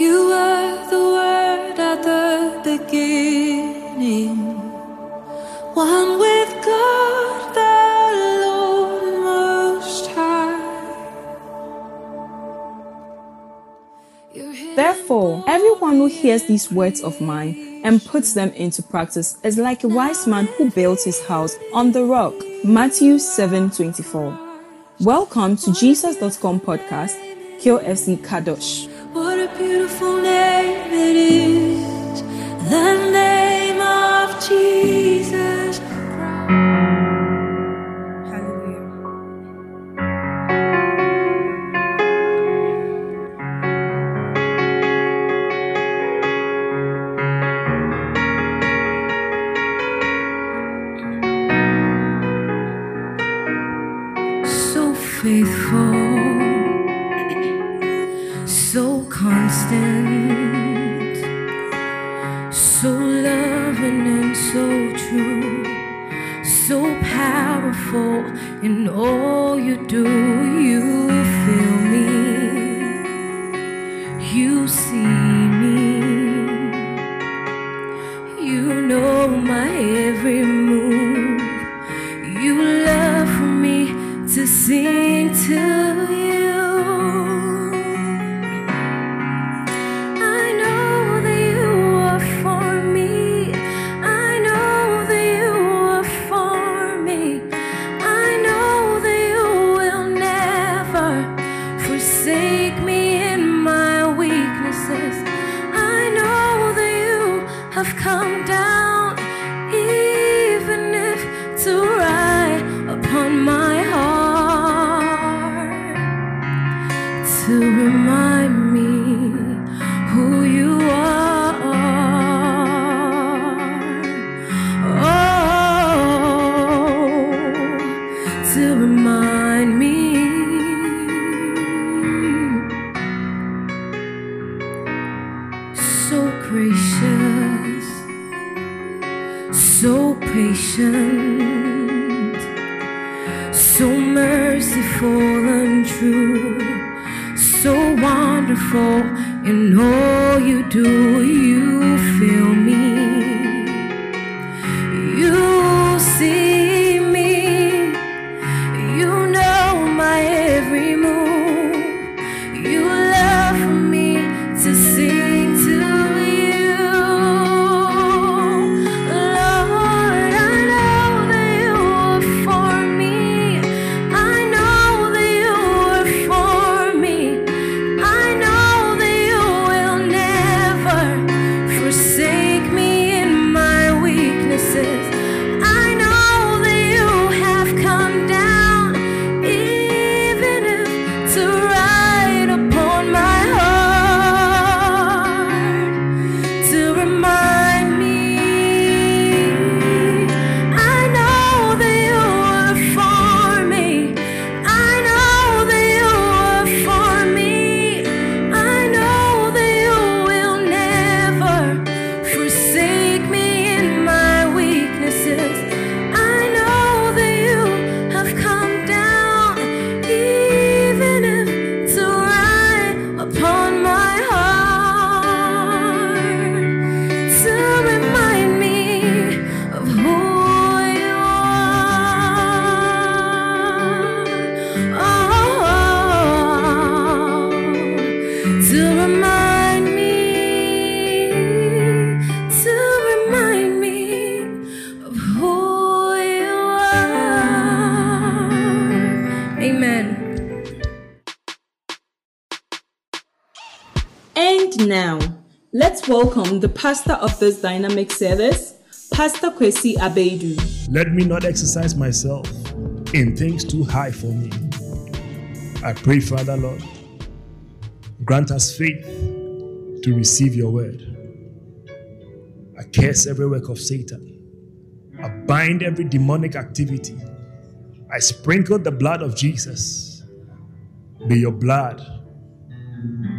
You the word at the beginning, one with God. Therefore, everyone who hears these words of mine and puts them into practice is like a wise man who built his house on the rock. Matthew 7:24. Welcome to Jesus.com podcast, KFC Kadosh. in my heart to remind me. the pastor of this dynamic service, Pastor Kwesi Abeidu. Let me not exercise myself in things too high for me. I pray, Father Lord, grant us faith to receive your word. I curse every work of Satan. I bind every demonic activity. I sprinkle the blood of Jesus. May your blood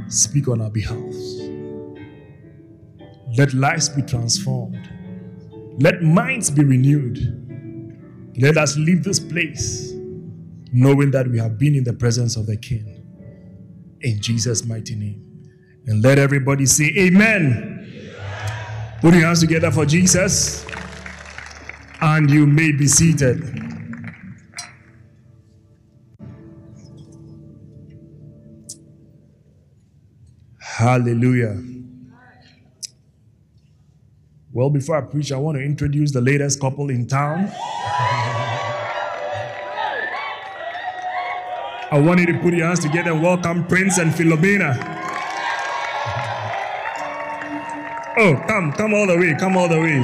speak on our behalf. Let lives be transformed. Let minds be renewed. Let us leave this place knowing that we have been in the presence of the King. In Jesus' mighty name. And let everybody say, Amen. Amen. Put your hands together for Jesus. And you may be seated. Hallelujah. Well, before I preach, I want to introduce the latest couple in town. I want you to put your hands together and welcome Prince and Philomena. Oh, come, come all the way, come all the way.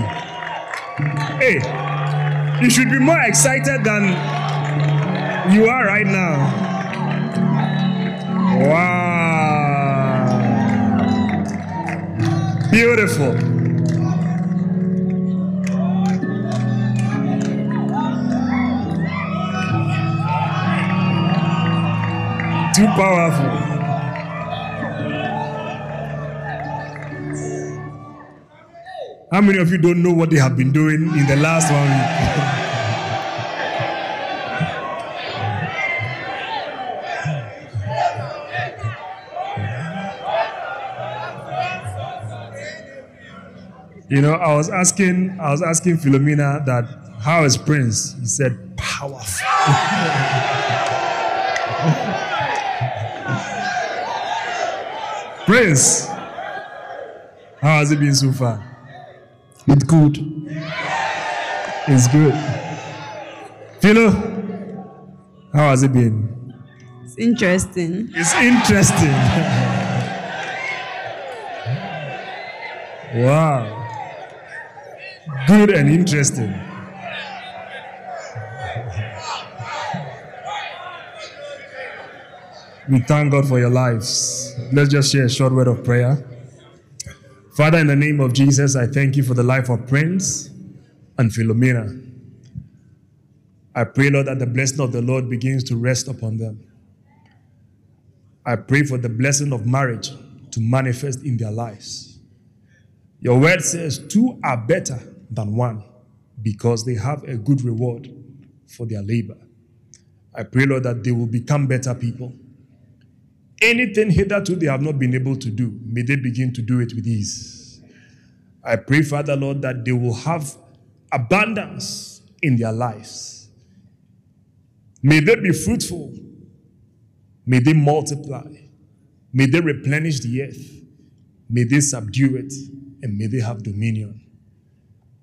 Hey, you should be more excited than you are right now. Wow. Beautiful. Too powerful. How many of you don't know what they have been doing in the last one week? you know, I was asking, I was asking Philomena that how is Prince? He said, powerful. Prince, how has it been so far? It's good. It's good. Philo, how has it been? It's interesting. It's interesting. wow. Good and interesting. We thank God for your lives. Let's just share a short word of prayer. Father, in the name of Jesus, I thank you for the life of Prince and Philomena. I pray, Lord, that the blessing of the Lord begins to rest upon them. I pray for the blessing of marriage to manifest in their lives. Your word says two are better than one because they have a good reward for their labor. I pray, Lord, that they will become better people Anything hitherto they have not been able to do, may they begin to do it with ease. I pray, Father Lord, that they will have abundance in their lives. May they be fruitful. May they multiply. May they replenish the earth. May they subdue it. And may they have dominion.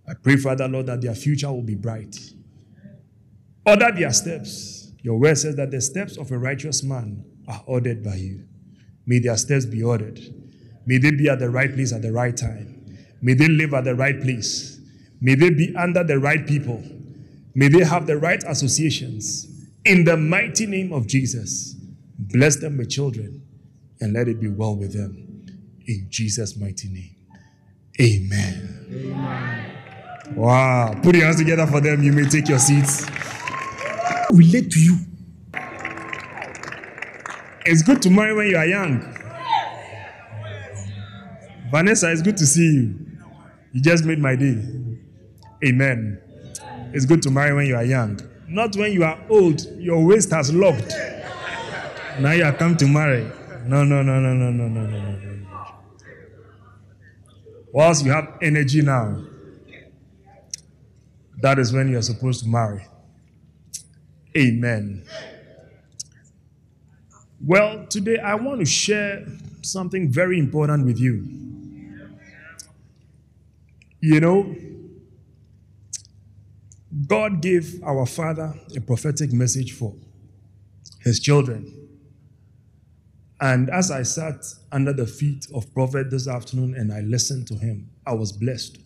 I pray, Father Lord, that their future will be bright. Order their steps. Your word says that the steps of a righteous man are ordered by you. May their steps be ordered. May they be at the right place at the right time. May they live at the right place. May they be under the right people. May they have the right associations. In the mighty name of Jesus, bless them with children and let it be well with them. In Jesus' mighty name. Amen. Amen. Wow. Put your hands together for them. You may take your seats. Relate to you. It's good to marry when you are young. Vanessa, it's good to see you. You just made my day. Amen. It's good to marry when you are young. Not when you are old, your waist has locked. Now you are come to marry. No, no, no, no, no, no, no, no, no. Whilst you have energy now, that is when you are supposed to marry. Amen. Well, today I want to share something very important with you. You know, God gave our Father a prophetic message for his children. And as I sat under the feet of Prophet this afternoon and I listened to him, I was blessed.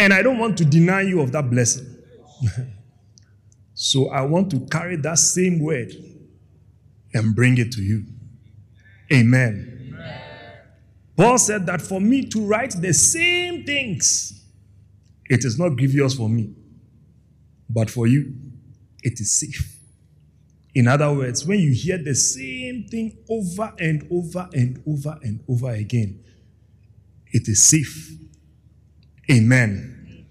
And I don't want to deny you of that blessing. so I want to carry that same word and bring it to you. Amen. Amen. Paul said that for me to write the same things, it is not grievous for me, but for you, it is safe. In other words, when you hear the same thing over and over and over and over again, it is safe. Amen.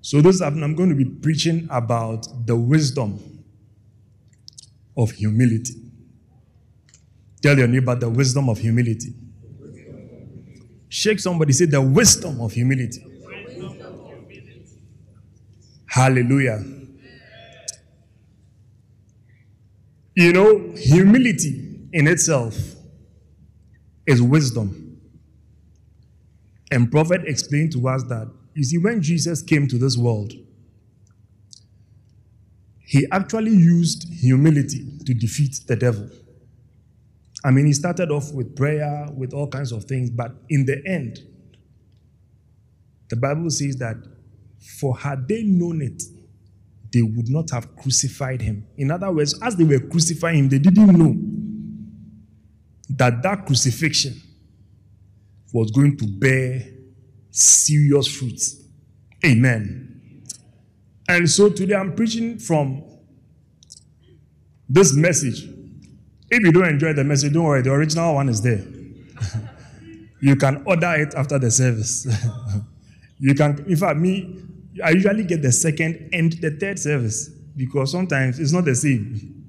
So, this I'm going to be preaching about the wisdom of humility. Tell your neighbor the wisdom of humility. Shake somebody, say the wisdom of humility. Hallelujah. You know, humility in itself is wisdom. And Prophet explained to us that, you see, when Jesus came to this world, he actually used humility to defeat the devil. I mean, he started off with prayer, with all kinds of things, but in the end, the Bible says that for had they known it, they would not have crucified him. In other words, as they were crucifying him, they didn't know that that crucifixion was going to bear serious fruits. Amen. And so today I'm preaching from this message. If you don't enjoy the message, don't worry, the original one is there. you can order it after the service. you can, in fact, me, I usually get the second and the third service because sometimes it's not the same.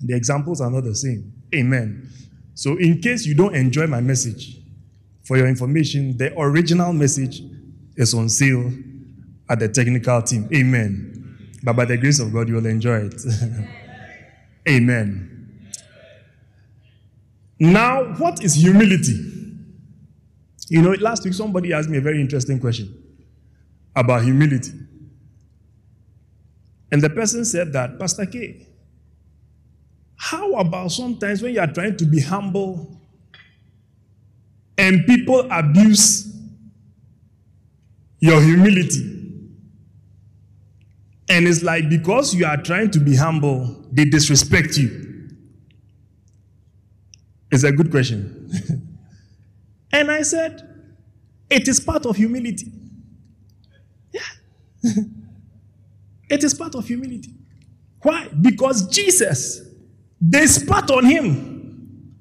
The examples are not the same. Amen. So, in case you don't enjoy my message, for your information, the original message is on sale at the technical team. Amen. But by the grace of God, you will enjoy it. Amen. Now, what is humility? You know, last week somebody asked me a very interesting question about humility. And the person said that, Pastor K, how about sometimes when you are trying to be humble and people abuse your humility? And it's like because you are trying to be humble, they disrespect you. It's a good question. and I said, it is part of humility. Yeah. it is part of humility. Why? Because Jesus, they spat on him.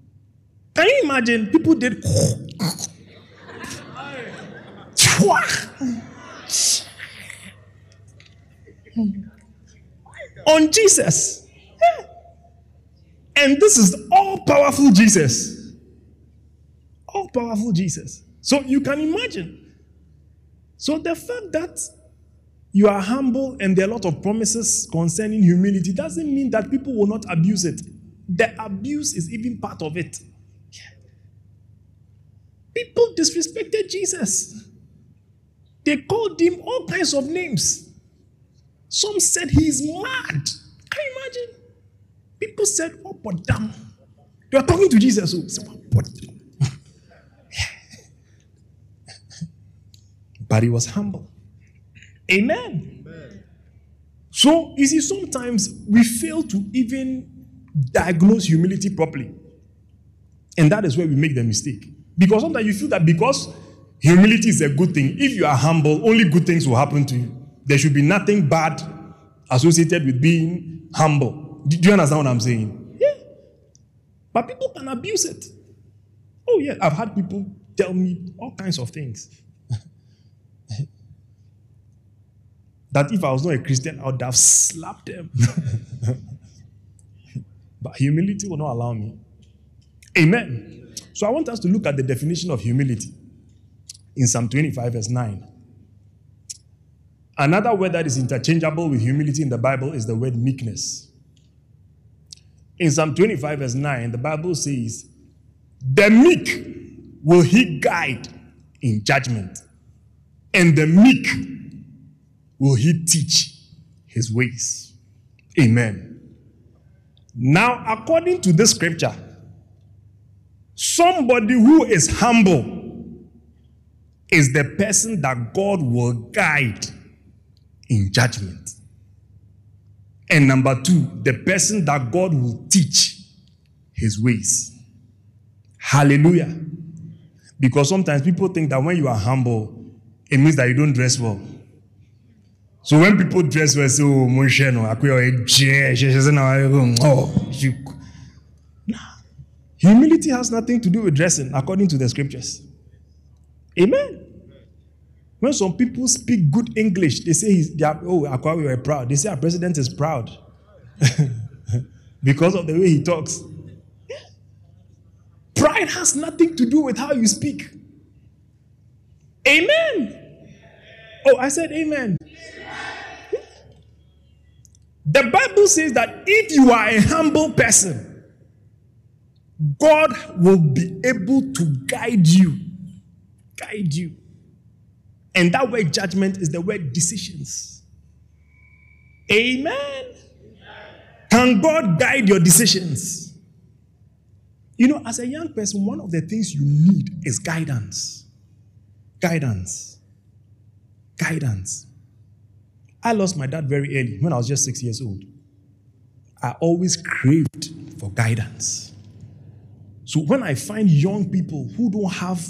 Can you imagine? People did. on Jesus. And this is all powerful Jesus. All powerful Jesus. So you can imagine. So the fact that you are humble and there are a lot of promises concerning humility doesn't mean that people will not abuse it. The abuse is even part of it. People disrespected Jesus. They called him all kinds of names. Some said he's mad. Can you imagine? People said, Oh, but damn. They were talking to Jesus. Oh, but, but he was humble. Amen. Amen. So, you see, sometimes we fail to even diagnose humility properly. And that is where we make the mistake. Because sometimes you feel that because humility is a good thing, if you are humble, only good things will happen to you. There should be nothing bad associated with being humble. Do you understand what I'm saying? Yeah. But people can abuse it. Oh, yeah. I've had people tell me all kinds of things. that if I was not a Christian, I would have slapped them. but humility will not allow me. Amen. So I want us to look at the definition of humility in Psalm 25, verse 9. Another word that is interchangeable with humility in the Bible is the word meekness. In Psalm 25, verse 9, the Bible says, The meek will he guide in judgment, and the meek will he teach his ways. Amen. Now, according to this scripture, somebody who is humble is the person that God will guide in judgment. And number two, the person that God will teach his ways. Hallelujah. Because sometimes people think that when you are humble, it means that you don't dress well. So when people dress well, say, oh, Monsheno, oh, oh, you. Nah. Humility has nothing to do with dressing, according to the scriptures. Amen. When some people speak good English, they say, they are, oh, Akwa, we are proud. They say our president is proud because of the way he talks. Pride has nothing to do with how you speak. Amen. Oh, I said amen. The Bible says that if you are a humble person, God will be able to guide you. Guide you. And that word judgment is the word decisions. Amen. Can God guide your decisions? You know, as a young person, one of the things you need is guidance. Guidance. Guidance. I lost my dad very early when I was just six years old. I always craved for guidance. So when I find young people who don't have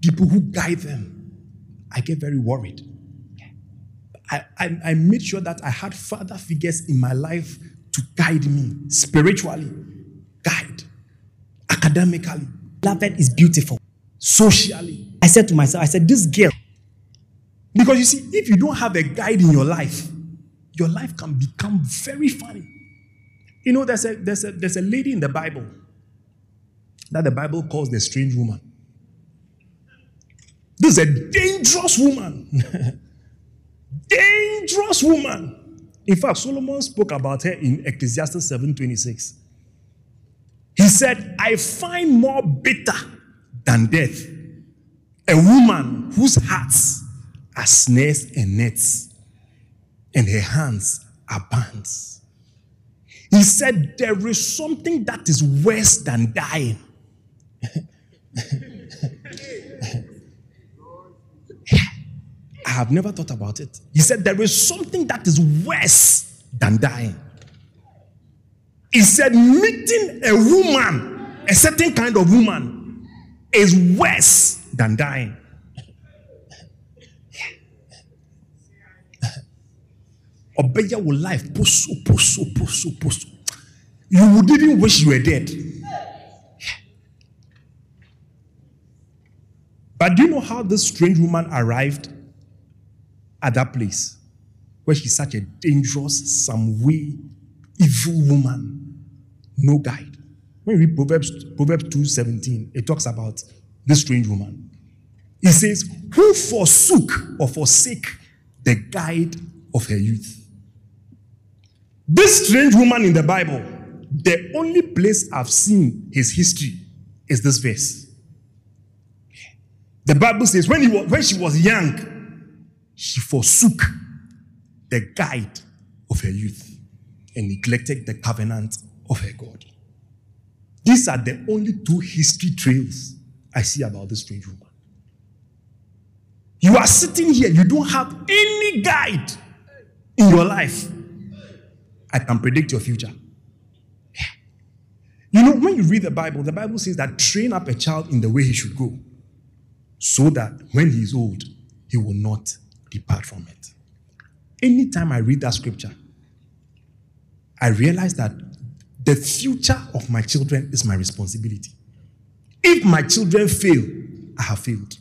people who guide them, I get very worried. I, I, I made sure that I had father figures in my life to guide me spiritually, guide, academically. Beloved is beautiful. socially. I said to myself, I said, this girl, Because you see, if you don't have a guide in your life, your life can become very funny. You know, there's a, there's a, there's a lady in the Bible that the Bible calls the strange woman. This is a dangerous woman. dangerous woman. In fact, Solomon spoke about her in Ecclesiastes 7:26. He said, I find more bitter than death a woman whose hearts are snares and nets, and her hands are bands. He said, There is something that is worse than dying. I have never thought about it. He said, There is something that is worse than dying. He said, Meeting a woman, a certain kind of woman, is worse than dying. Obeya will life poso, poso, poso, poso. You even wish you were dead. But do you know how this strange woman arrived at that place? Where she's such a dangerous, some way, evil woman. No guide. When you read Proverbs, Proverbs 2:17, it talks about this strange woman. It says, Who forsook or forsake the guide of her youth? This strange woman in the Bible, the only place I've seen his history is this verse. The Bible says when, he was, when she was young, she forsook the guide of her youth and neglected the covenant of her God. These are the only two history trails I see about this strange woman. You are sitting here, you don't have any guide in your life. I can predict your future. You know, when you read the Bible, the Bible says that train up a child in the way he should go, so that when he is old, he will not depart from it. Anytime I read that scripture, I realize that the future of my children is my responsibility. If my children fail, I have failed.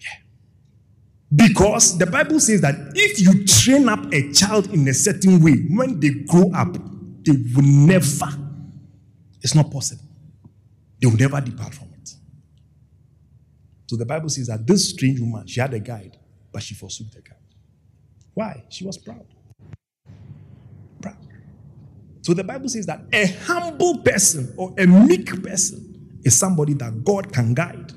Yeah. Because the Bible says that if you train up a child in a certain way, when they grow up, they will never, it's not possible. They will never depart from it. So the Bible says that this strange woman, she had a guide, but she forsook the guide. Why? She was proud. Proud. So the Bible says that a humble person or a meek person is somebody that God can guide.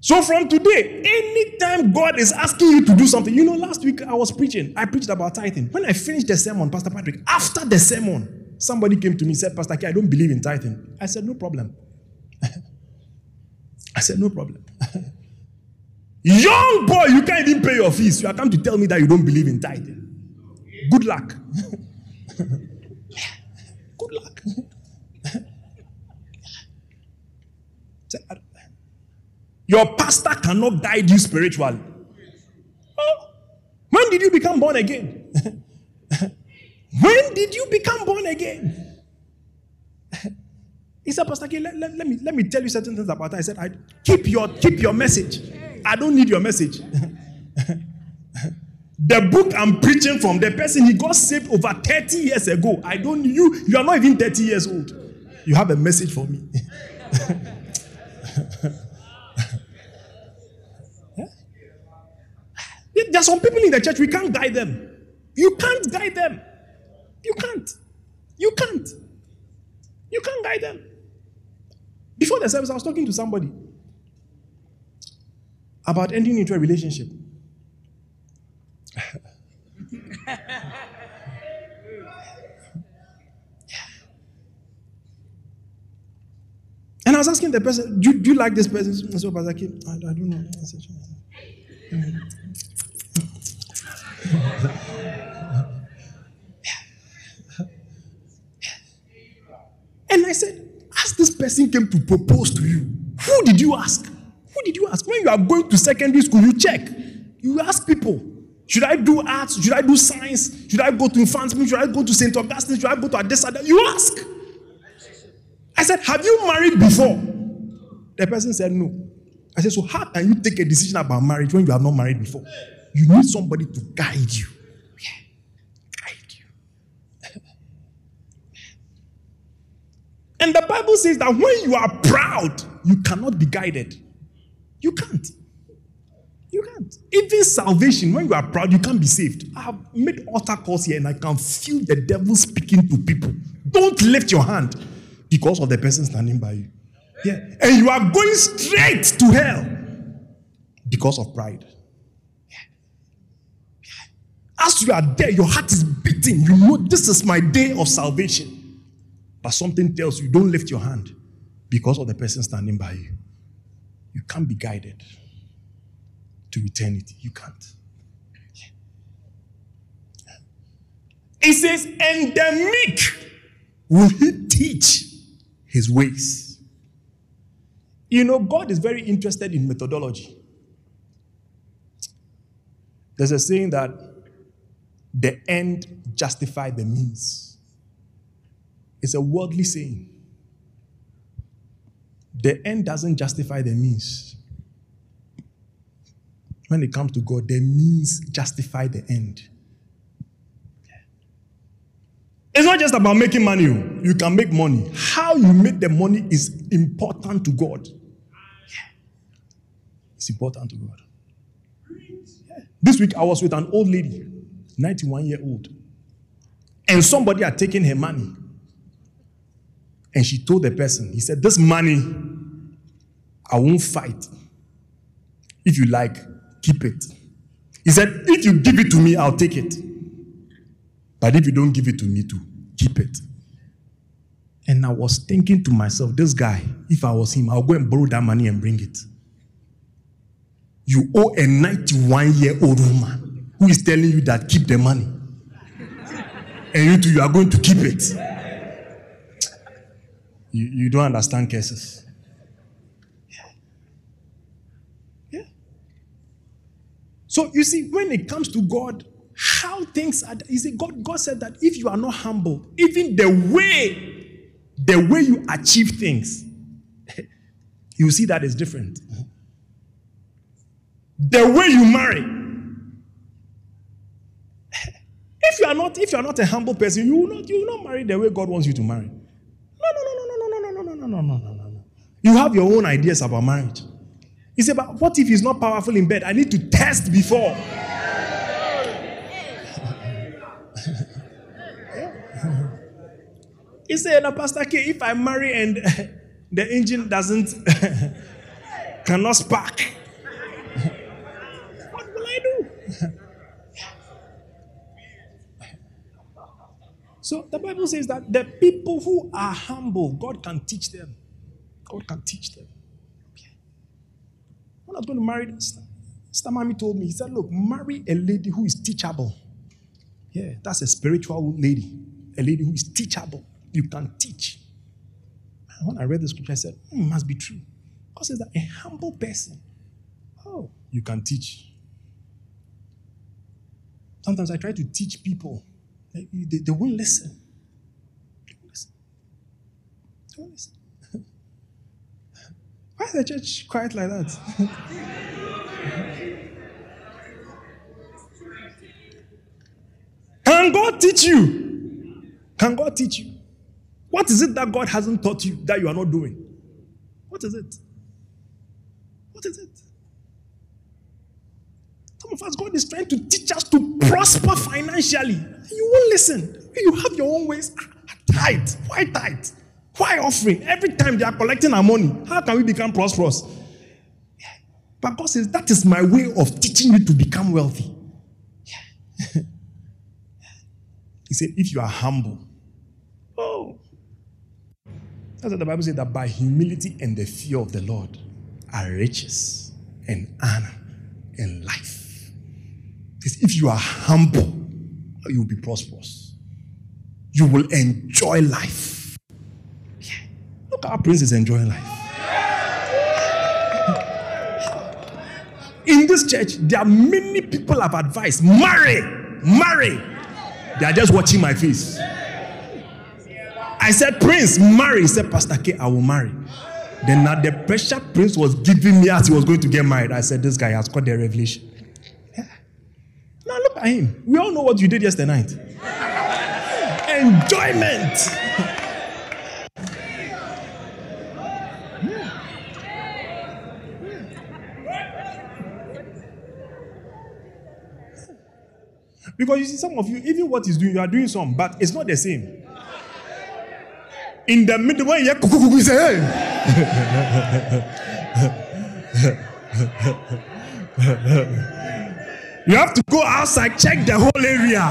So from today, anytime God is asking you to do something, you know, last week I was preaching, I preached about tithing. When I finished the sermon, Pastor Patrick, after the sermon, somebody came to me and said, Pastor K, I don't believe in tithing. I said, no problem. I said, no problem. Young boy, you can't even pay your fees. You are come to tell me that you don't believe in tithing. Good luck. Good luck. Your pastor cannot guide you spiritually. Oh, when did you become born again? when did you become born again? He said, Pastor let, let, let, me, let me tell you certain things about that. I said, I, keep, your, keep your message. I don't need your message. the book I'm preaching from, the person he got saved over 30 years ago. I don't you you are not even 30 years old. You have a message for me. yeah? There are some people in the church, we can't guide them. You can't guide them. You can't. You can't. You can't guide them. Before the service, I was talking to somebody about entering into a relationship. And I was asking the person, do, do you like this person? So Pastor Kim, I, I don't know. I said. And I said, as this person came to propose to you, who did you ask? Did you ask? When you are going to secondary school, you check. You ask people, should I do arts? Should I do science? Should I go to infancy? Should I go to St. Augustine? Should I go to Adisadel? You ask. I said, have you married before? The person said no. I said, so how can you take a decision about marriage when you have not married before? You need somebody to guide you. Guide you. And the Bible says that when you are proud, you cannot be guided. You can't. You can't. Even salvation, when you are proud, you can't be saved. I have made altar calls here and I can feel the devil speaking to people. Don't lift your hand because of the person standing by you. Yeah. And you are going straight to hell because of pride. As you are there, your heart is beating. You know, this is my day of salvation. But something tells you, don't lift your hand because of the person standing by you. You can't be guided to eternity. You can't. It says, and the meek will he teach his ways. You know, God is very interested in methodology. There's a saying that the end justify the means. It's a worldly saying. The end doesn't justify the means. When it comes to God, the means justify the end. It's not just about making money. oh. You can make money. How you make the money is important to God. Yeah. It's important to God. Yeah. This week I was with an old lady, 91 year old. And somebody had taken her money. And she told the person, he said, This money, I won't fight. If you like, keep it. He said, If you give it to me, I'll take it. But if you don't give it to me, too, keep it. And I was thinking to myself, this guy, if I was him, I'll go and borrow that money and bring it. You owe a 91 year old woman who is telling you that keep the money. and you you are going to keep it. You, you don't understand cases. Yeah. Yeah. So you see, when it comes to God, how things are you see, God, God said that if you are not humble, even the way, the way you achieve things, you see that is different. The way you marry. If you are not, if you are not a humble person, you will not, you will not marry the way God wants you to marry no, no, no, no, no, no. You have your own ideas about marriage. He said, but what if he's not powerful in bed? I need to test before. he said, now, Pastor K, if I marry and the engine doesn't, cannot spark, what will I do? So the Bible says that the people who are humble, God can teach them. God can teach them. When I was going to marry, Sister Mami told me, he said, Look, marry a lady who is teachable. Yeah, that's a spiritual lady, a lady who is teachable. You can teach. And when I read the scripture, I said, hmm, must be true. God says that a humble person, oh, you can teach. Sometimes I try to teach people, they, they, they won't listen. They won't listen. They won't listen. Why is the church quiet like that? Can God teach you? Can God teach you? What is it that God hasn't taught you that you are not doing? What is it? What is it? Some Some of us, God is trying to teach us to prosper financially. You won't listen. You have your own ways. Tithe. Why tithe? Why offering? Every time they are collecting our money, how can we become prosperous? Yeah. But God says, that is my way of teaching you to become wealthy. Yeah. he said, if you are humble, oh, that's what the Bible says that by humility and the fear of the Lord are riches and honor and life. Because if you are humble, you will be prosperous. You will enjoy life. Yeah. Look how Prince is enjoying life. In this church, there are many people have advised marry, marry. They are just watching my face. I said, Prince, marry. He said, Pastor K, I will marry. Then now the pressure Prince was giving me as he was going to get married, I said, This guy has got the revelation. Look at him. We all know what you did yesterday night. Enjoyment. Because you see, some of you, even what he's doing, you are doing some, but it's not the same. In the middle, when you say, hey. you have to go outside, check the whole area,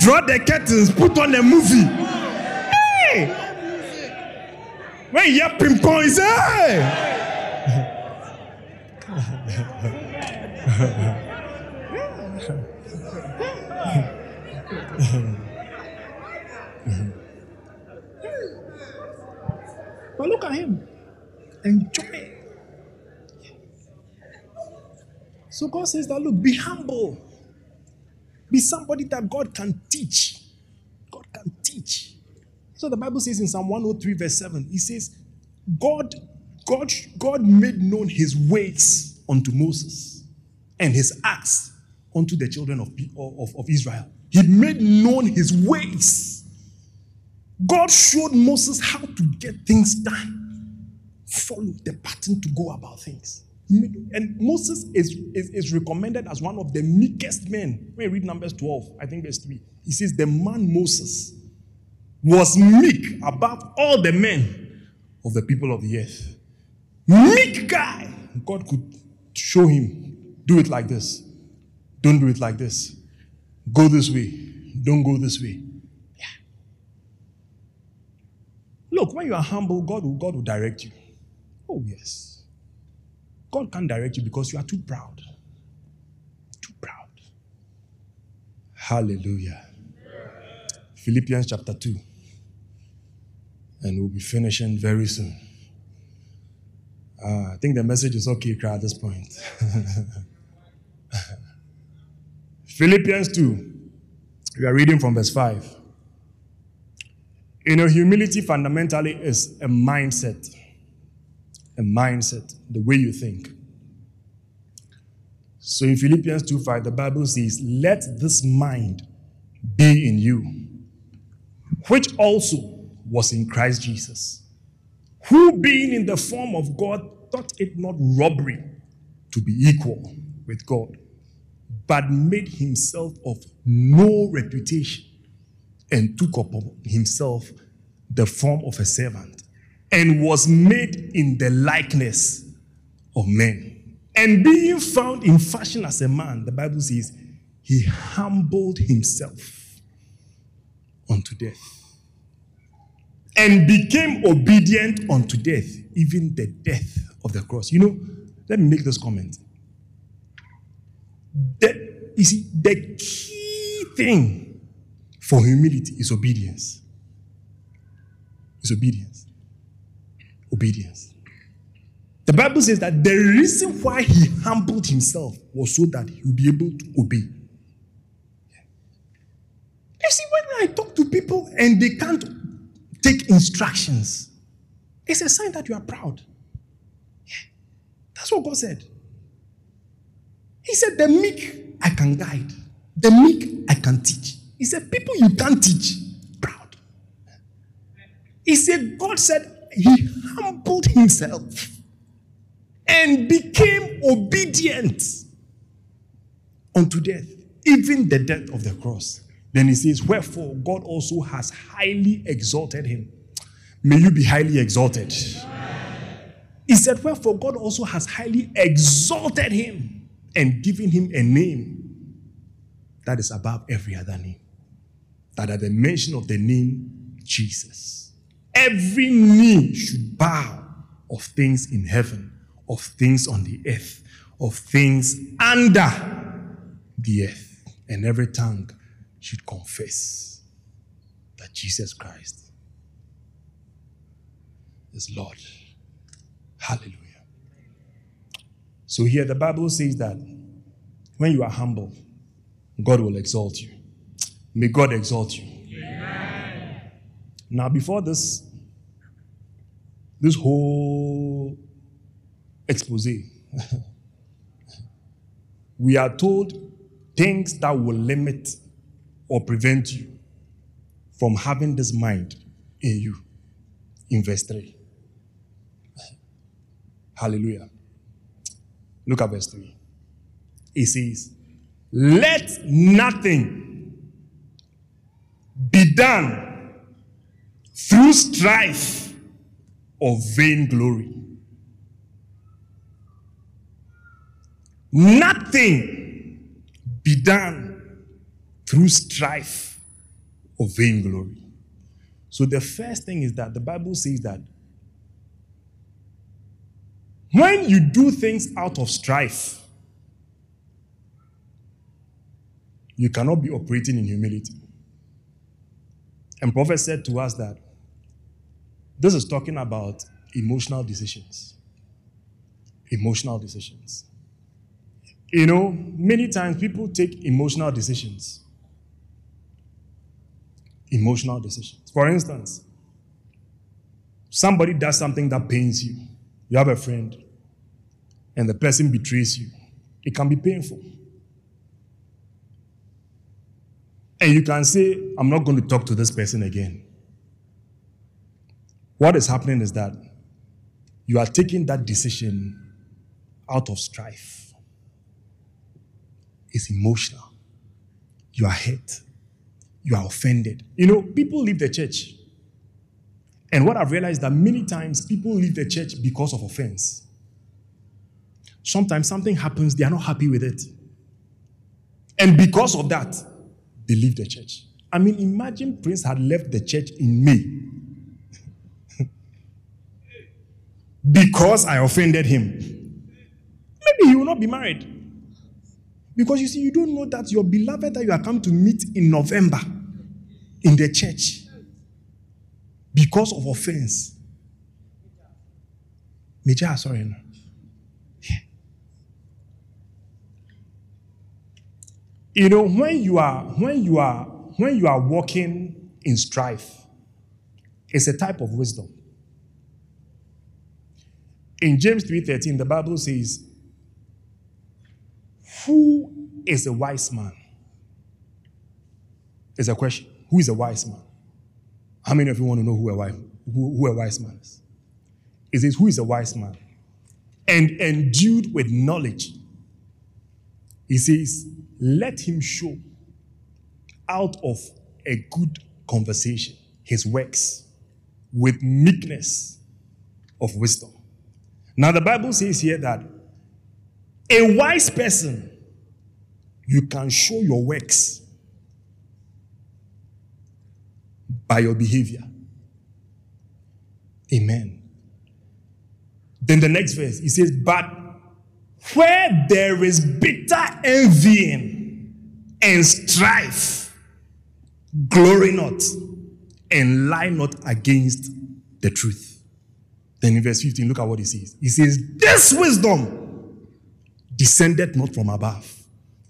draw the curtains, put on the movie. Hey! When you hear ping pong, you say, hey! But look at him. Enjoy. So God says that look, be humble. Be somebody that God can teach. God can teach. So the Bible says in Psalm 103, verse 7, He says, God, God, God made known his ways unto Moses and his acts unto the children of, of, of Israel. He made known his ways. God showed Moses how to get things done, follow the pattern to go about things. And Moses is, is, is, recommended as one of the meekest men. When you read Numbers 12, I think verse 3, he says, The man Moses was meek above all the men of the people of the earth. Meek guy. God could show him, do it like this. Don't do it like this. Go this way. Don't go this way. Yeah. Look, when you are humble, God will, God will direct you. Oh, yes. God can't direct you because you are too proud. Too proud. Hallelujah. Philippians chapter 2. And we'll be finishing very soon. Uh, I think the message is okay at this point. Philippians 2. We are reading from verse 5. You know, humility fundamentally is a mindset. A mindset, the way you think. So in Philippians 2 5, the Bible says, Let this mind be in you, which also was in Christ Jesus, who being in the form of God thought it not robbery to be equal with God, but made himself of no reputation and took upon himself the form of a servant and was made in the likeness of men. And being found in fashion as a man, the Bible says, he humbled himself unto death and became obedient unto death, even the death of the cross. You know, let me make this comment. The, you see, the key thing for humility is obedience. Is obedience. Obedience. The Bible says that the reason why he humbled himself was so that he would be able to obey. You see, when I talk to people and they can't take instructions, it's a sign that you are proud. Yeah. That's what God said. He said, The meek I can guide, the meek I can teach. He said, People you can't teach, proud. He said, God said, He humbled Himself and became obedient unto death, even the death of the cross. Then he says, Wherefore God also has highly exalted him. May you be highly exalted. He said, Wherefore God also has highly exalted him and given him a name that is above every other name. That at the mention of the name Jesus, every knee should bow of things in heaven, of things on the earth, of things under the earth, and every tongue should confess that Jesus Christ is Lord. Hallelujah. So here the Bible says that when you are humble, God will exalt you. May God exalt you. Now, before this, this whole expose, we are told things that will limit or prevent you from having this mind in you. In verse 3. Hallelujah. Look at verse 3. It says, Let nothing be done through strife or vainglory. Nothing be done through strife or vainglory. So the first thing is that the Bible says that when you do things out of strife, you cannot be operating in humility. And prophet said to us that this is talking about emotional decisions. Emotional decisions. You know, many times people take emotional decisions. Emotional decisions. For instance, somebody does something that pains you. You have a friend, and the person betrays you. It can be painful. And you can say, I'm not going to talk to this person again. What is happening is that you are taking that decision out of strife. It's emotional. You are hurt. You are offended. You know, people leave the church. And what I've realized that many times people leave the church because of offense. Sometimes something happens, they are not happy with it. And because of that, they leave the church. I mean, imagine Prince had left the church in May because I offended him. Maybe he will not be married. Because you see, you don't know that your beloved that you are come to meet in November in the church because of offense. Major, sorry. Yeah. You know, when you are when you are when you are walking in strife, it's a type of wisdom. In James 3:13, the Bible says, Who is a wise man? It's a question. Who is a wise man? How many of you want to know who a wise, who, who a wise man is? It says, Who is a wise man? And endued with knowledge. He says, Let him show out of a good conversation his works with meekness of wisdom. Now, the Bible says here that a wise person, you can show your works by your behavior. Amen. Then the next verse, he says, But where there is bitter envying and strife, glory not and lie not against the truth. Then in verse 15, look at what he says. He says, This wisdom descended not from above.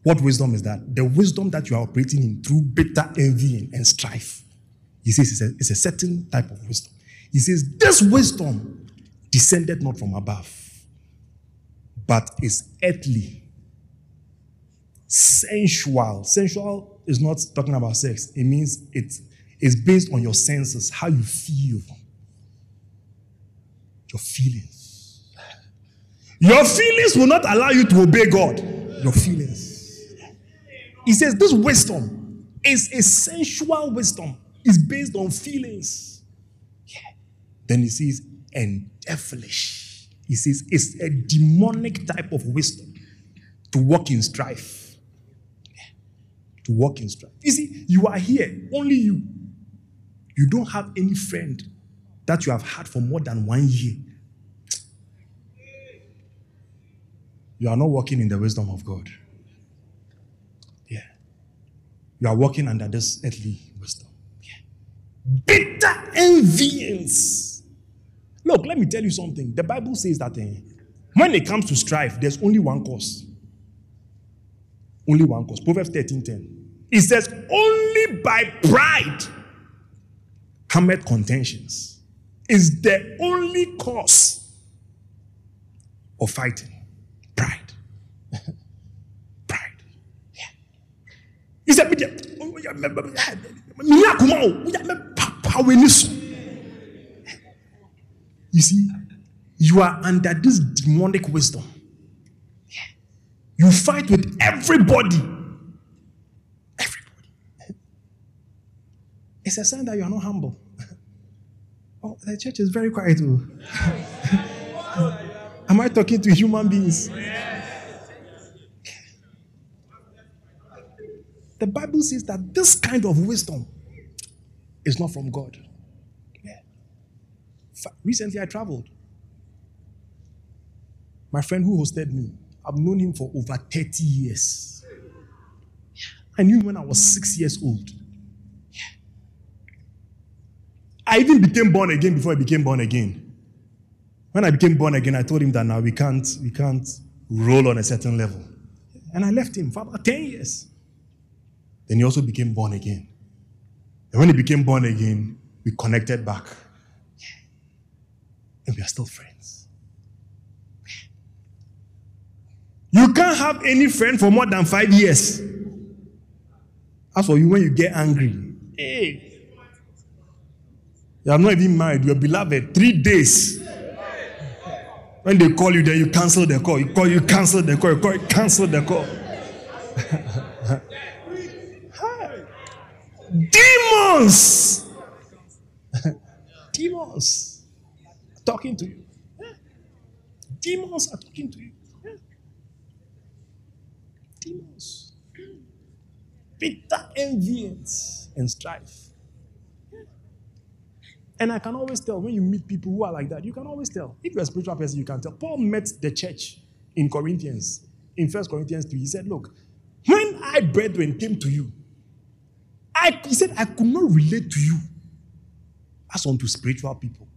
What wisdom is that? The wisdom that you are operating in through bitter envying and strife. He says it's a, it's a certain type of wisdom. He says, This wisdom descended not from above, but is earthly, sensual. Sensual is not talking about sex, it means it is based on your senses, how you feel, your feelings. Your feelings will not allow you to obey God. Your feelings. He says this wisdom is a sensual wisdom. It's based on feelings. Yeah. Then he says, and devilish. He says it's a demonic type of wisdom to walk in strife. Yeah. To walk in strife. You see, you are here, only you. You don't have any friend that you have had for more than one year. You are not walking in the wisdom of God. Yeah. You are walking under this earthly wisdom. Yeah. Bitter envyings. Look, let me tell you something. The Bible says that eh, when it comes to strife, there's only one cause. Only one cause. Proverbs 13:10. It says, only by pride cometh contentions. Is the only cause of fighting. Pride. Pride. Yeah. He said, "Me oh, yeah, me- me- me- me akuma o, oh, me de- me pa- pa w'ani so." You see, you are under this demonic wisdom. You fight with everybody. Everybody. It's a sign that you are not humble. Oh, the church is very quiet. oh. Am I talking to human beings? The Bible says that this kind of wisdom is not from God. Recently, I traveled. My friend who hosted me, I've known him for over 30 years. I knew him when I was six years old. I even became born again before I became born again. When I became born again, I told him that now we can't, we can't roll on a certain level. And I left him for about 10 years. Then he also became born again. And when he became born again, we connected back. And we are still friends. You can't have any friend for more than five years. As for you, when you get angry, hey, you are not even married, your beloved, three days. When they call you, then you cancel the call. You call, you cancel the call. You call, you cancel the call. Demons, demons, are talking to you. Demons are talking to you. Demons, bitter envyings and strife. And I can always tell when you meet people who are like that, you can always tell. If you're a spiritual person, you can tell. Paul met the church in Corinthians, in First Corinthians 3. He said, Look, when I, brethren, came to you, I, he said, I could not relate to you as unto spiritual people.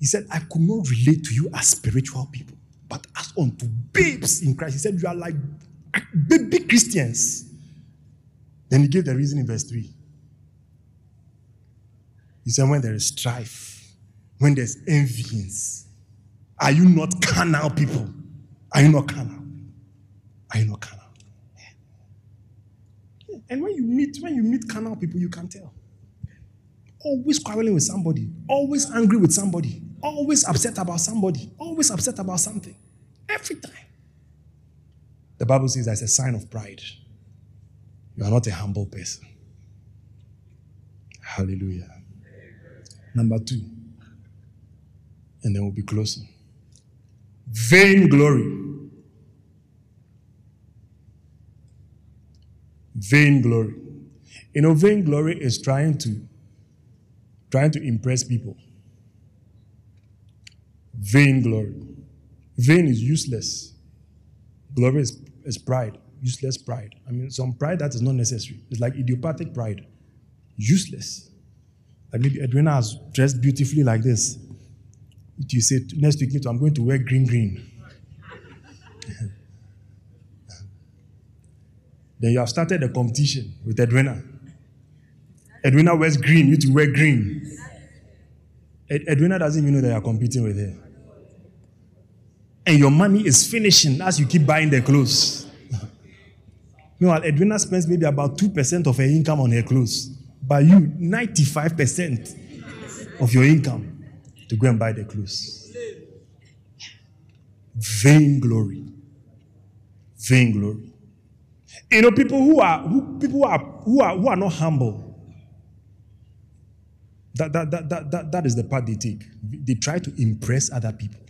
He said, I could not relate to you as spiritual people, but as unto babes in Christ. He said, You are like baby Christians. Then he gave the reason in verse 3. He said, when there is strife, when there's envyings, are you not carnal people? Are you not carnal? Are you not carnal? Yeah. And when you meet, when you meet carnal people, you can tell. Always quarreling with somebody, always angry with somebody, always upset about somebody, always upset about something. Every time. The Bible says that's a sign of pride. You are not a humble person. Hallelujah. Number two. And then we'll be closing. Vain glory. Vain glory. You know, vain glory is trying to trying to impress people. Vain glory. Vain is useless. Glory is, is pride. Useless pride. I mean, some pride that is not necessary. It's like idiopathic pride. Useless. Like maybe Edwina has dressed beautifully like this. You say, next week, I'm going to wear green, green. then you have started a competition with Edwina. Edwina wears green, you to wear green. Ed- Edwina doesn't even know that you're competing with her. And your money is finishing as you keep buying the clothes. Meanwhile, Edwina spends maybe about 2% of her income on her clothes. But you, 95% of your income to go and buy the clothes. Vainglory. Vainglory. You know, people who are who people who are who are who are not humble. That, that, that, that, that, that is the part they take. They try to impress other people.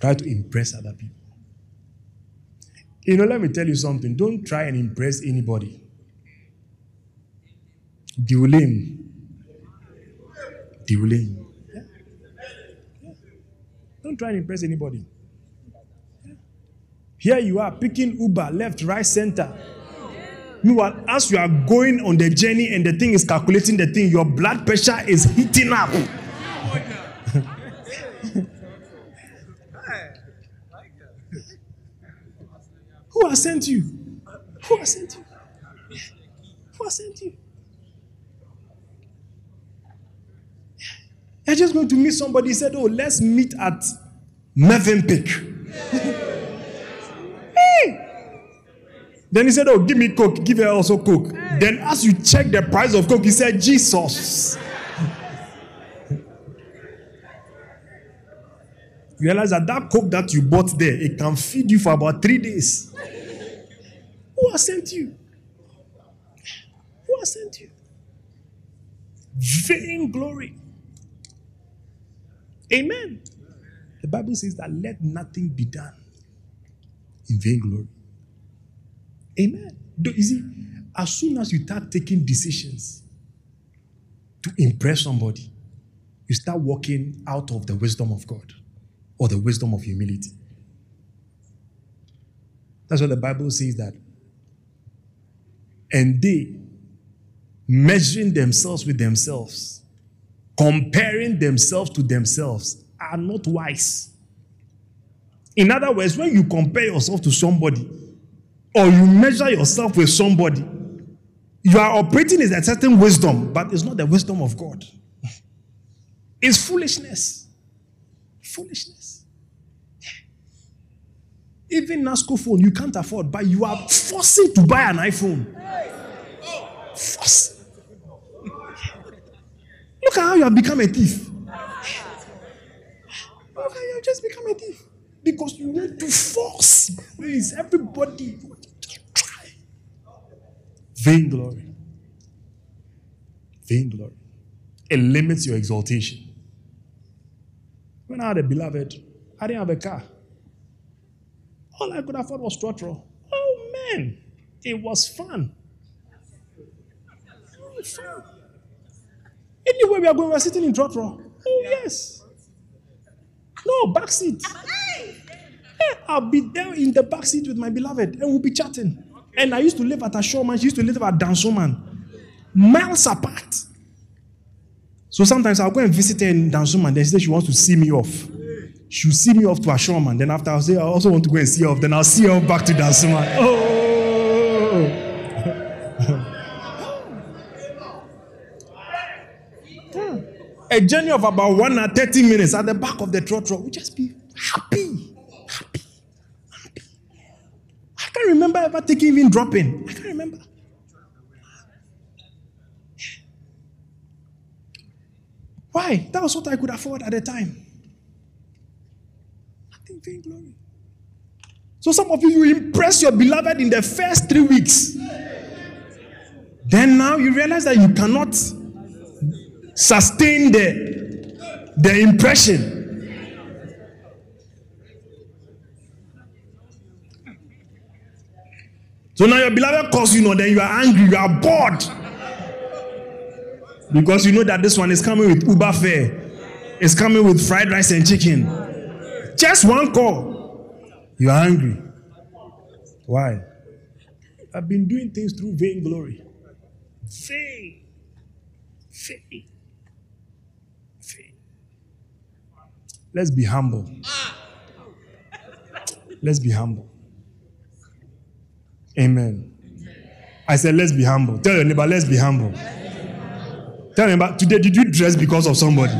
Try to impress other people. You know, let me tell you something. Don't try and impress anybody. Yeah. Yeah. Don't try and impress anybody. Yeah. Here you are picking Uber left, right, center. Meanwhile, as you are going on the journey and the thing is calculating the thing, your blood pressure is heating up. Oh, Who has sent you? Who has sent you? Who has sent you? You're just going to meet somebody. He said, Oh, let's meet at Mervyn hey! Then he said, Oh, give me Coke. Give her also Coke. Then, as you check the price of Coke, he said, Jesus. you realize that that Coke that you bought there, it can feed you for about three days. Who has sent you? Who has sent you? Vain glory. Amen. The Bible says that let nothing be done in vain glory. Amen. You see, as soon as you start taking decisions to impress somebody, you start walking out of the wisdom of God or the wisdom of humility. That's what the Bible says that. And they, measuring themselves with themselves, comparing themselves to themselves, are not wise. In other words, when you compare yourself to somebody or you measure yourself with somebody, you are operating in a certain wisdom, but it's not the wisdom of God. It's foolishness. Foolishness. Even NASCO phone you can't afford, but you are forcing to buy an iPhone. Force. How you have become a thief. At you just become a thief. Because you want to force. Please, everybody. To try. Vainglory. Vainglory. It limits your exaltation. When I had a beloved, I didn't have a car. All I could afford was trotro. Oh man, it was fun. It was fun. Anywhere we are going, we are sitting in trotro. Oh yes. No, back seat. I'll be there in the back seat with my beloved and we'll be chatting. And I used to live at Ashorman, she used to live at Dansoman. Miles apart. So sometimes I'll go and visit her in Dansoman. Then she says she wants to see me off. She'll see me off to Ashorman. Then after I'll say, I also want to go and see her off. Then I'll see her back to Dansoman. Oh! A journey of about one or 30 minutes at the back of the trotro, we'll just be happy. Happy. Happy. I can't remember ever taking even dropping. I can't remember. Why? That was what I could afford at the time. Nothing vain glory. So some of you, you impress your beloved in the first three weeks. Then now you realize that you cannot sustain the, the impression. So now your beloved calls you, know, then you are angry, you are bored. Because you know that this one is coming with Uber fare, it's coming with fried rice and chicken. Just one call, you are angry. Why? I've been doing things through vain glory. Vain. Vain. Vain. Let's be humble. Let's be humble. Amen. I said, let's be humble. Tell your neighbor, let's be humble. Tell your neighbor, today, did you dress because of somebody?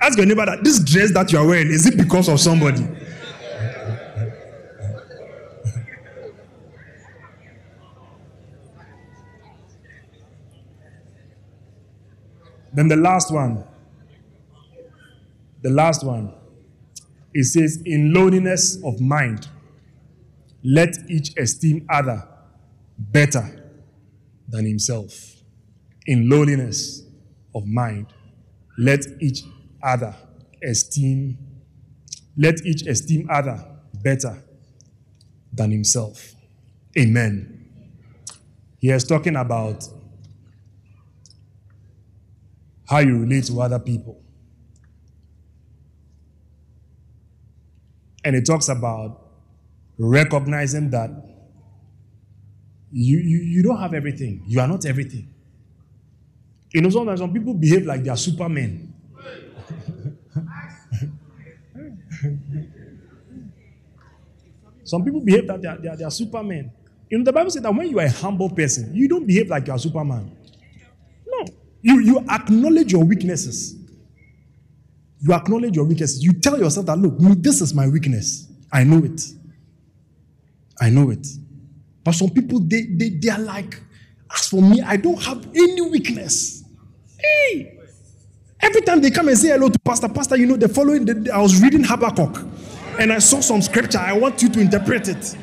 Ask your neighbor that this dress that you are wearing, is it because of somebody? Then the last one The last one. It says, In loneliness of mind, let each esteem other better than himself. In loneliness of mind, let each other esteem, let each esteem other better than himself. Amen. He is talking about how you relate to other people. And it talks about recognizing that you, you, you don't have everything. You are not everything. You know, sometimes some people behave like they are supermen. some people behave that they are, they, are, they are supermen. You know, the Bible says that when you are a humble person, you don't behave like you are Superman. You, you acknowledge your weaknesses. You acknowledge your weaknesses. You tell yourself that, look, this is my weakness. I know it. I know it. But some people, they, they, they are like, as for me, I don't have any weakness. Hey! Every time they come and say hello to Pastor, Pastor, you know, the following, the, I was reading Habakkuk and I saw some scripture. I want you to interpret it.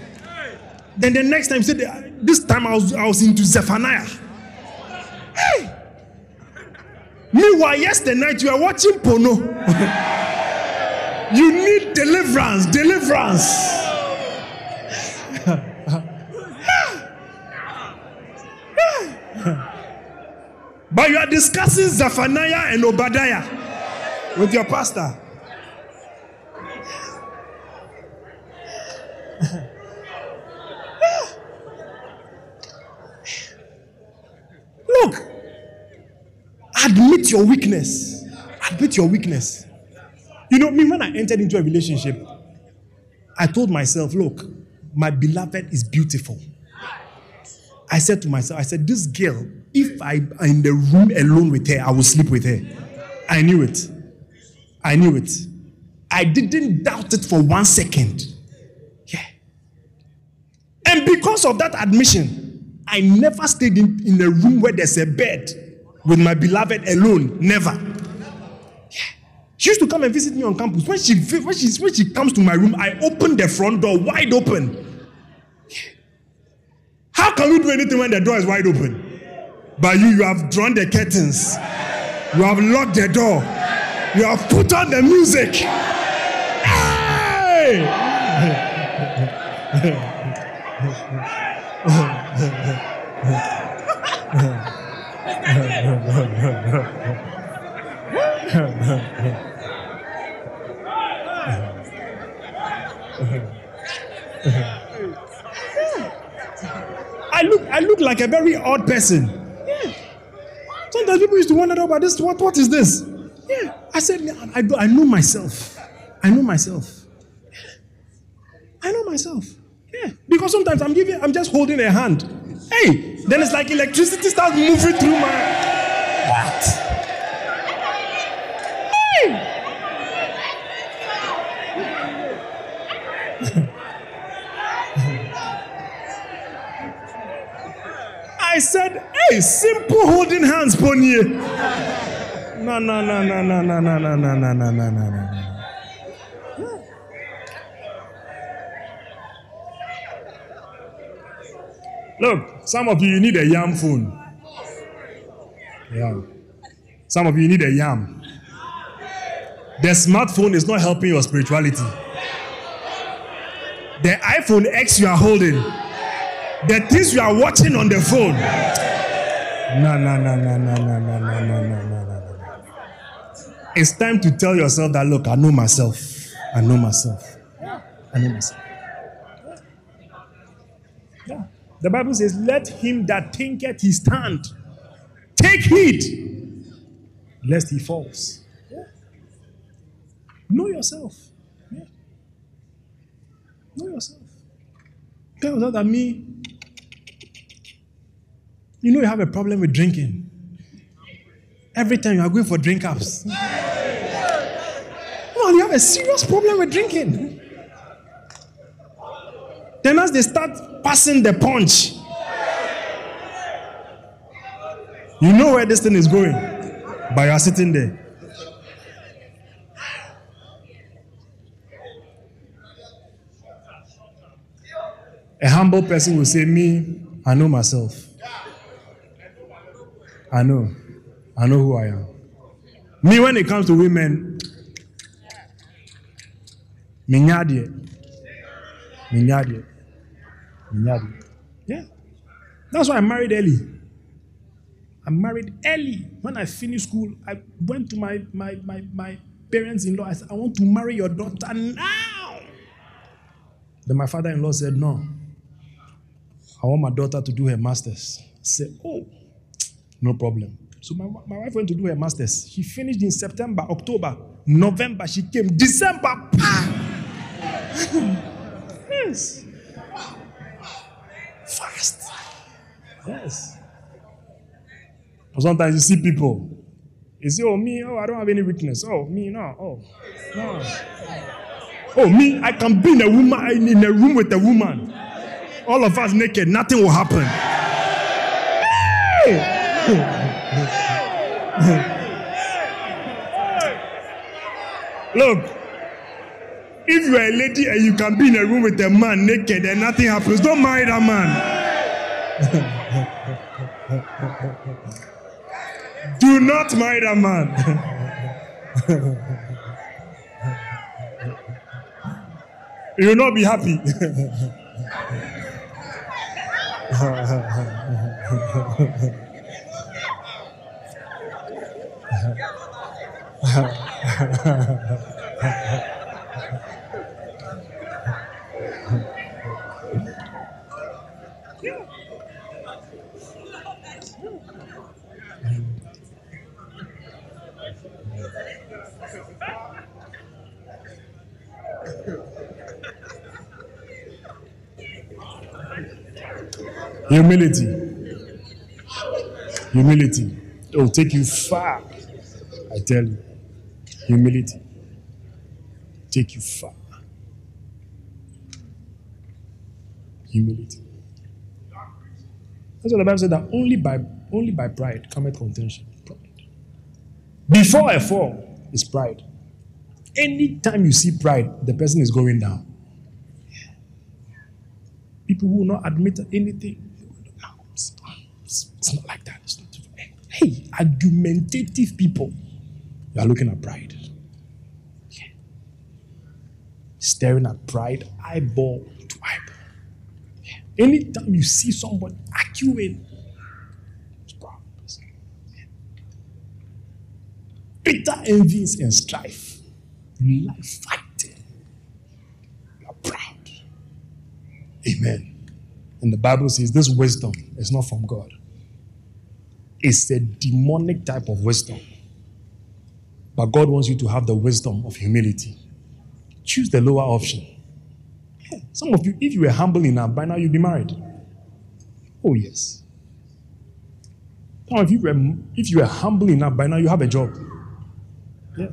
Then the next time, said, this time I was, I was into Zephaniah. Hey! Meanwhile, yesterday night you are watching Pono. you need deliverance, deliverance. but you are discussing Zephaniah and Obadiah with your pastor. Look, admit your weakness. Admit your weakness. You know, me, when I entered into a relationship, I told myself, look, my beloved is beautiful. I said to myself, I said, this girl, if I am in the room alone with her, I will sleep with her. I knew it. I knew it. I didn't doubt it for one second. Yeah. And because of that admission, I never stayed in, in a room where there's a bed with my beloved alone. Never. She used to come and visit me on campus. When she, when she, when she comes to my room, I open the front door wide open. How can we do anything when the door is wide open? But you, you have drawn the curtains. You have locked the door. You have put on the music. Hey! I look, I look like a very odd person. Yeah. Sometimes people used to wonder oh, about this. What, what is this? Yeah. I said, I, do, I know myself. I know myself. I know myself. Yeah. Because sometimes I'm giving, I'm just holding a hand. Hey, then it's like electricity starts moving through my. What? I said, hey, simple holding hands, Ponye. No, no, no, no, no, no, no, no, no, no, no, no, no, no. Look, some of you, you need a yam phone. Yeah. Some of you need a yam. The smartphone is not helping your spirituality. The iPhone X you are holding, the things you are watching on the phone. No, no, no, no, no, no, no, no, no, no, no, no. It's time to tell yourself that look, I know myself. I know myself. I know myself. Yeah. The Bible says, Let him that thinketh he stand take heed lest he falls. Yeah. Know yourself. Yeah. Know yourself. Tell yourself that me, you know you have a problem with drinking. Every time you are going for drink ups. No, you have a serious problem with drinking. Then as they start passing the punch, You know where this thing is going, but you are sitting there. A humble person will say, Me, I know myself. I know. I know who I am. Me, when it comes to women, Minyadie. Minyadie. Minyadie. Yeah. That's why I married early. I married early. When I finished school, I went to my, my, my, my parents in law. I said, I want to marry your daughter now. Then my father in law said, No. I want my daughter to do her master's. I said, Oh, no problem. So my, my wife went to do her master's. She finished in September, October, November. She came December. yes. Fast. Yes. Or sometimes you see people. You say, Oh, me, oh, I don't have any weakness. Oh, me, no. Oh, no. Oh, me, I can be in a woman in a room with a woman. All of us naked, nothing will happen. Look, if you are a lady and you can be in a room with a man naked and nothing happens, don't marry that man. Do not marry that man. you will not be happy. Humility. Humility. It will take you far. I tell you. Humility. Take you far. Humility. That's what the Bible said that only by only by pride cometh contention. Pride. Before a fall is pride. Anytime you see pride, the person is going down. People who will not admit anything. It's, not like that. It's not, hey, argumentative people. You are looking at pride. Yeah. Staring at pride, eyeball to eyeball. Yeah. Anytime you see somebody arguing. Bitter envies and strife. You like fighting. You are proud. Amen. And the Bible says this wisdom is not from God. It's a demonic type of wisdom. But God wants you to have the wisdom of humility. Choose the lower option. Some of you, if you were humble enough, by now you'd be married. Oh, yes. Now, if you were if you were humble enough, by now you have a job. Yeah.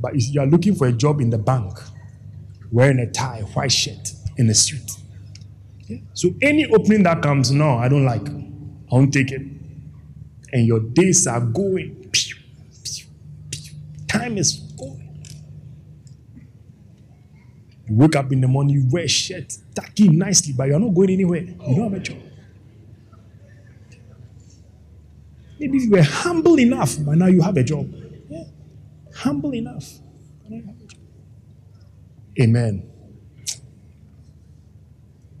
But if you are looking for a job in the bank, wearing a tie, white shirt, in a suit. Yeah. So any opening that comes, no, I don't like. I won't take it. And your days are going. Pew, pew, pew. Time is going. You wake up in the morning, you wear a shirt, tuck in nicely, but you're not going anywhere. You don't have a job. Maybe if you were humble enough, by now you have a job. Yeah. Humble enough. Amen.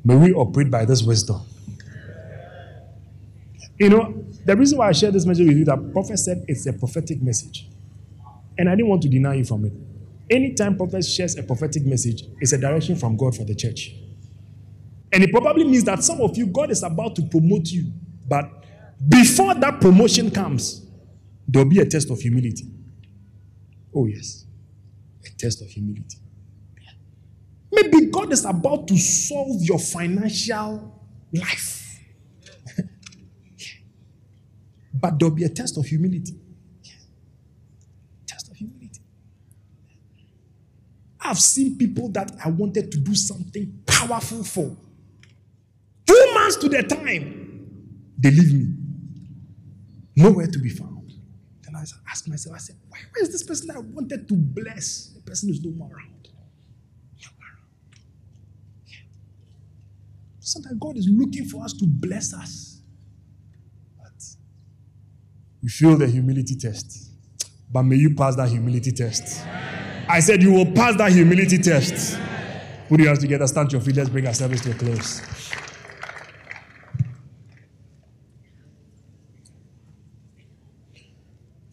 May we operate by this wisdom. You know, the reason why I share this message with you that prophet said it's a prophetic message. And I didn't want to deny you from it. Anytime prophet shares a prophetic message, it's a direction from God for the church. And it probably means that some of you, God is about to promote you. But before that promotion comes, there'll be a test of humility. Oh, yes. A test of humility. Maybe God is about to solve your financial life. But there'll be a test of humility. Test of humility. I've seen people that I wanted to do something powerful for. Two months to the time, they leave me. Nowhere to be found. Then I ask myself, I said, why, is this person I wanted to bless? The person is no more around. Sometimes God is looking for us to bless us. We fail the humility test. But may you pass that humility test. I said you will pass that humility test. Put your hands together, stand to your feet. Let's bring our service to a close.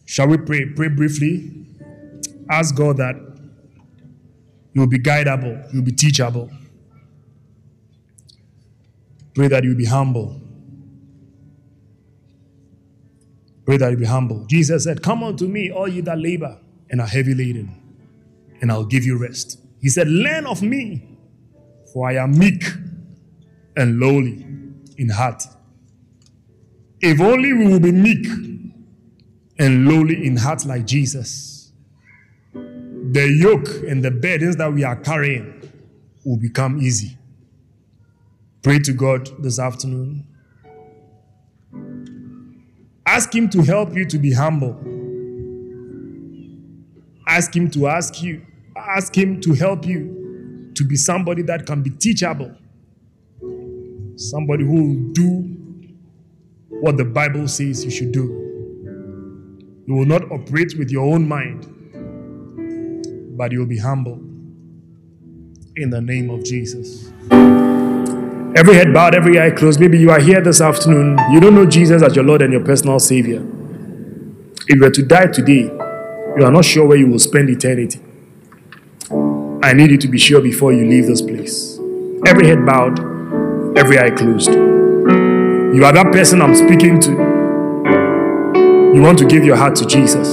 Shall we pray? Pray briefly. Ask God that you will be guidable, you will be teachable. Pray that you will be humble. Pray that you be humble. Jesus said, Come unto me, all ye that labor and are heavy laden, and I'll give you rest. He said, Learn of me, for I am meek and lowly in heart. If only we will be meek and lowly in heart like Jesus, the yoke and the burdens that we are carrying will become easy. Pray to God this afternoon. Ask Him to help you to be humble. Ask Him to ask you, ask Him to help you to be somebody that can be teachable. Somebody who will do what the Bible says you should do. You will not operate with your own mind, but you'll be humble. In the name of Jesus. Every head bowed, every eye closed. Maybe you are here this afternoon. You don't know Jesus as your Lord and your personal Savior. If you were to die today, you are not sure where you will spend eternity. I need you to be sure before you leave this place. Every head bowed, every eye closed. You are that person I'm speaking to. You want to give your heart to Jesus.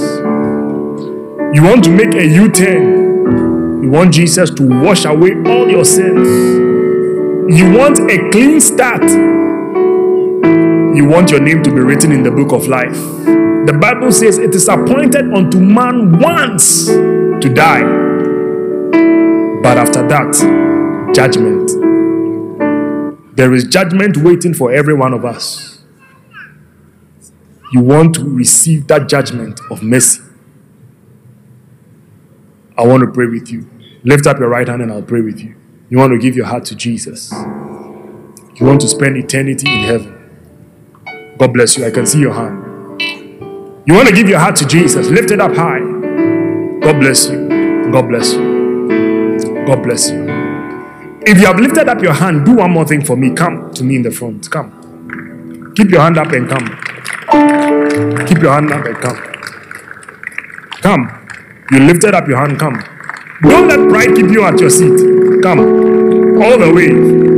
You want to make a U turn. You want Jesus to wash away all your sins. You want a clean start. You want your name to be written in the book of life. The Bible says it is appointed unto man once to die, but after that, judgment. There is judgment waiting for every one of us. You want to receive that judgment of mercy. I want to pray with you. Lift up your right hand and I'll pray with you. You want to give your heart to Jesus. You want to spend eternity in heaven. God bless you. I can see your hand. You want to give your heart to Jesus. Lift it up high. God bless you. God bless you. God bless you. If you have lifted up your hand, do one more thing for me. Come to me in the front. Come. Keep your hand up and come. Keep your hand up and come. Come. You lifted up your hand. Come. Don't let pride keep you at your seat. Come. On. All the way.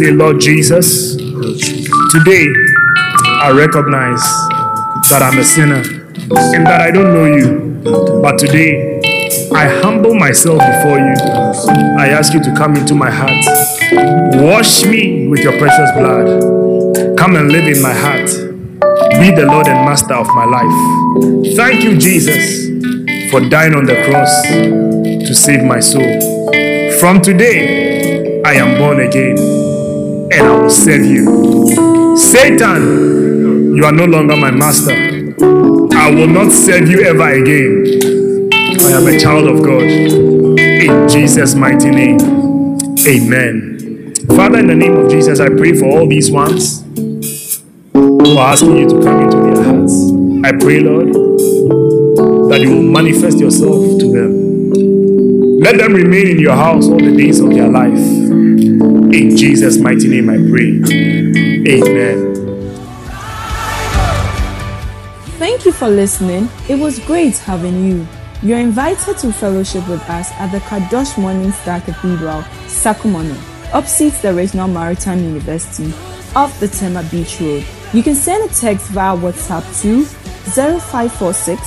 Say, Lord Jesus, today I recognize that I'm a sinner and that I don't know you. But today I humble myself before you. I ask you to come into my heart. Wash me with your precious blood. Come and live in my heart. Be the Lord and Master of my life. Thank you, Jesus, for dying on the cross to save my soul. From today, I am born again and I will serve you. Satan, you are no longer my master. I will not serve you ever again. I am a child of God. In Jesus' mighty name, amen. Father, in the name of Jesus, I pray for all these ones who are asking you to come into their hearts. I pray, Lord, that you will manifest yourself to them. Let them remain in your house all the days of their life. In Jesus' mighty name I pray. Amen. Thank you for listening. It was great having you. You're invited to fellowship with us at the Kadosh Morning Star Cathedral, Sakumono, opposite the Regional Maritime University, off the Tema Beach Road. You can send a text via WhatsApp to 0546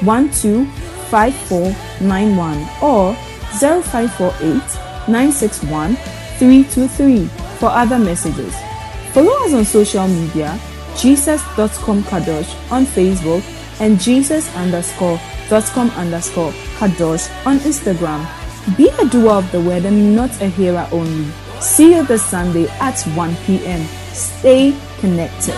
125491 or 0548 961 323 for other messages. Follow us on social media jesus.com kadosh on Facebook and jesus underscore dot com underscore kadosh on Instagram. Be a doer of the word and not a hearer only. See you this Sunday at 1 p.m. Stay connected.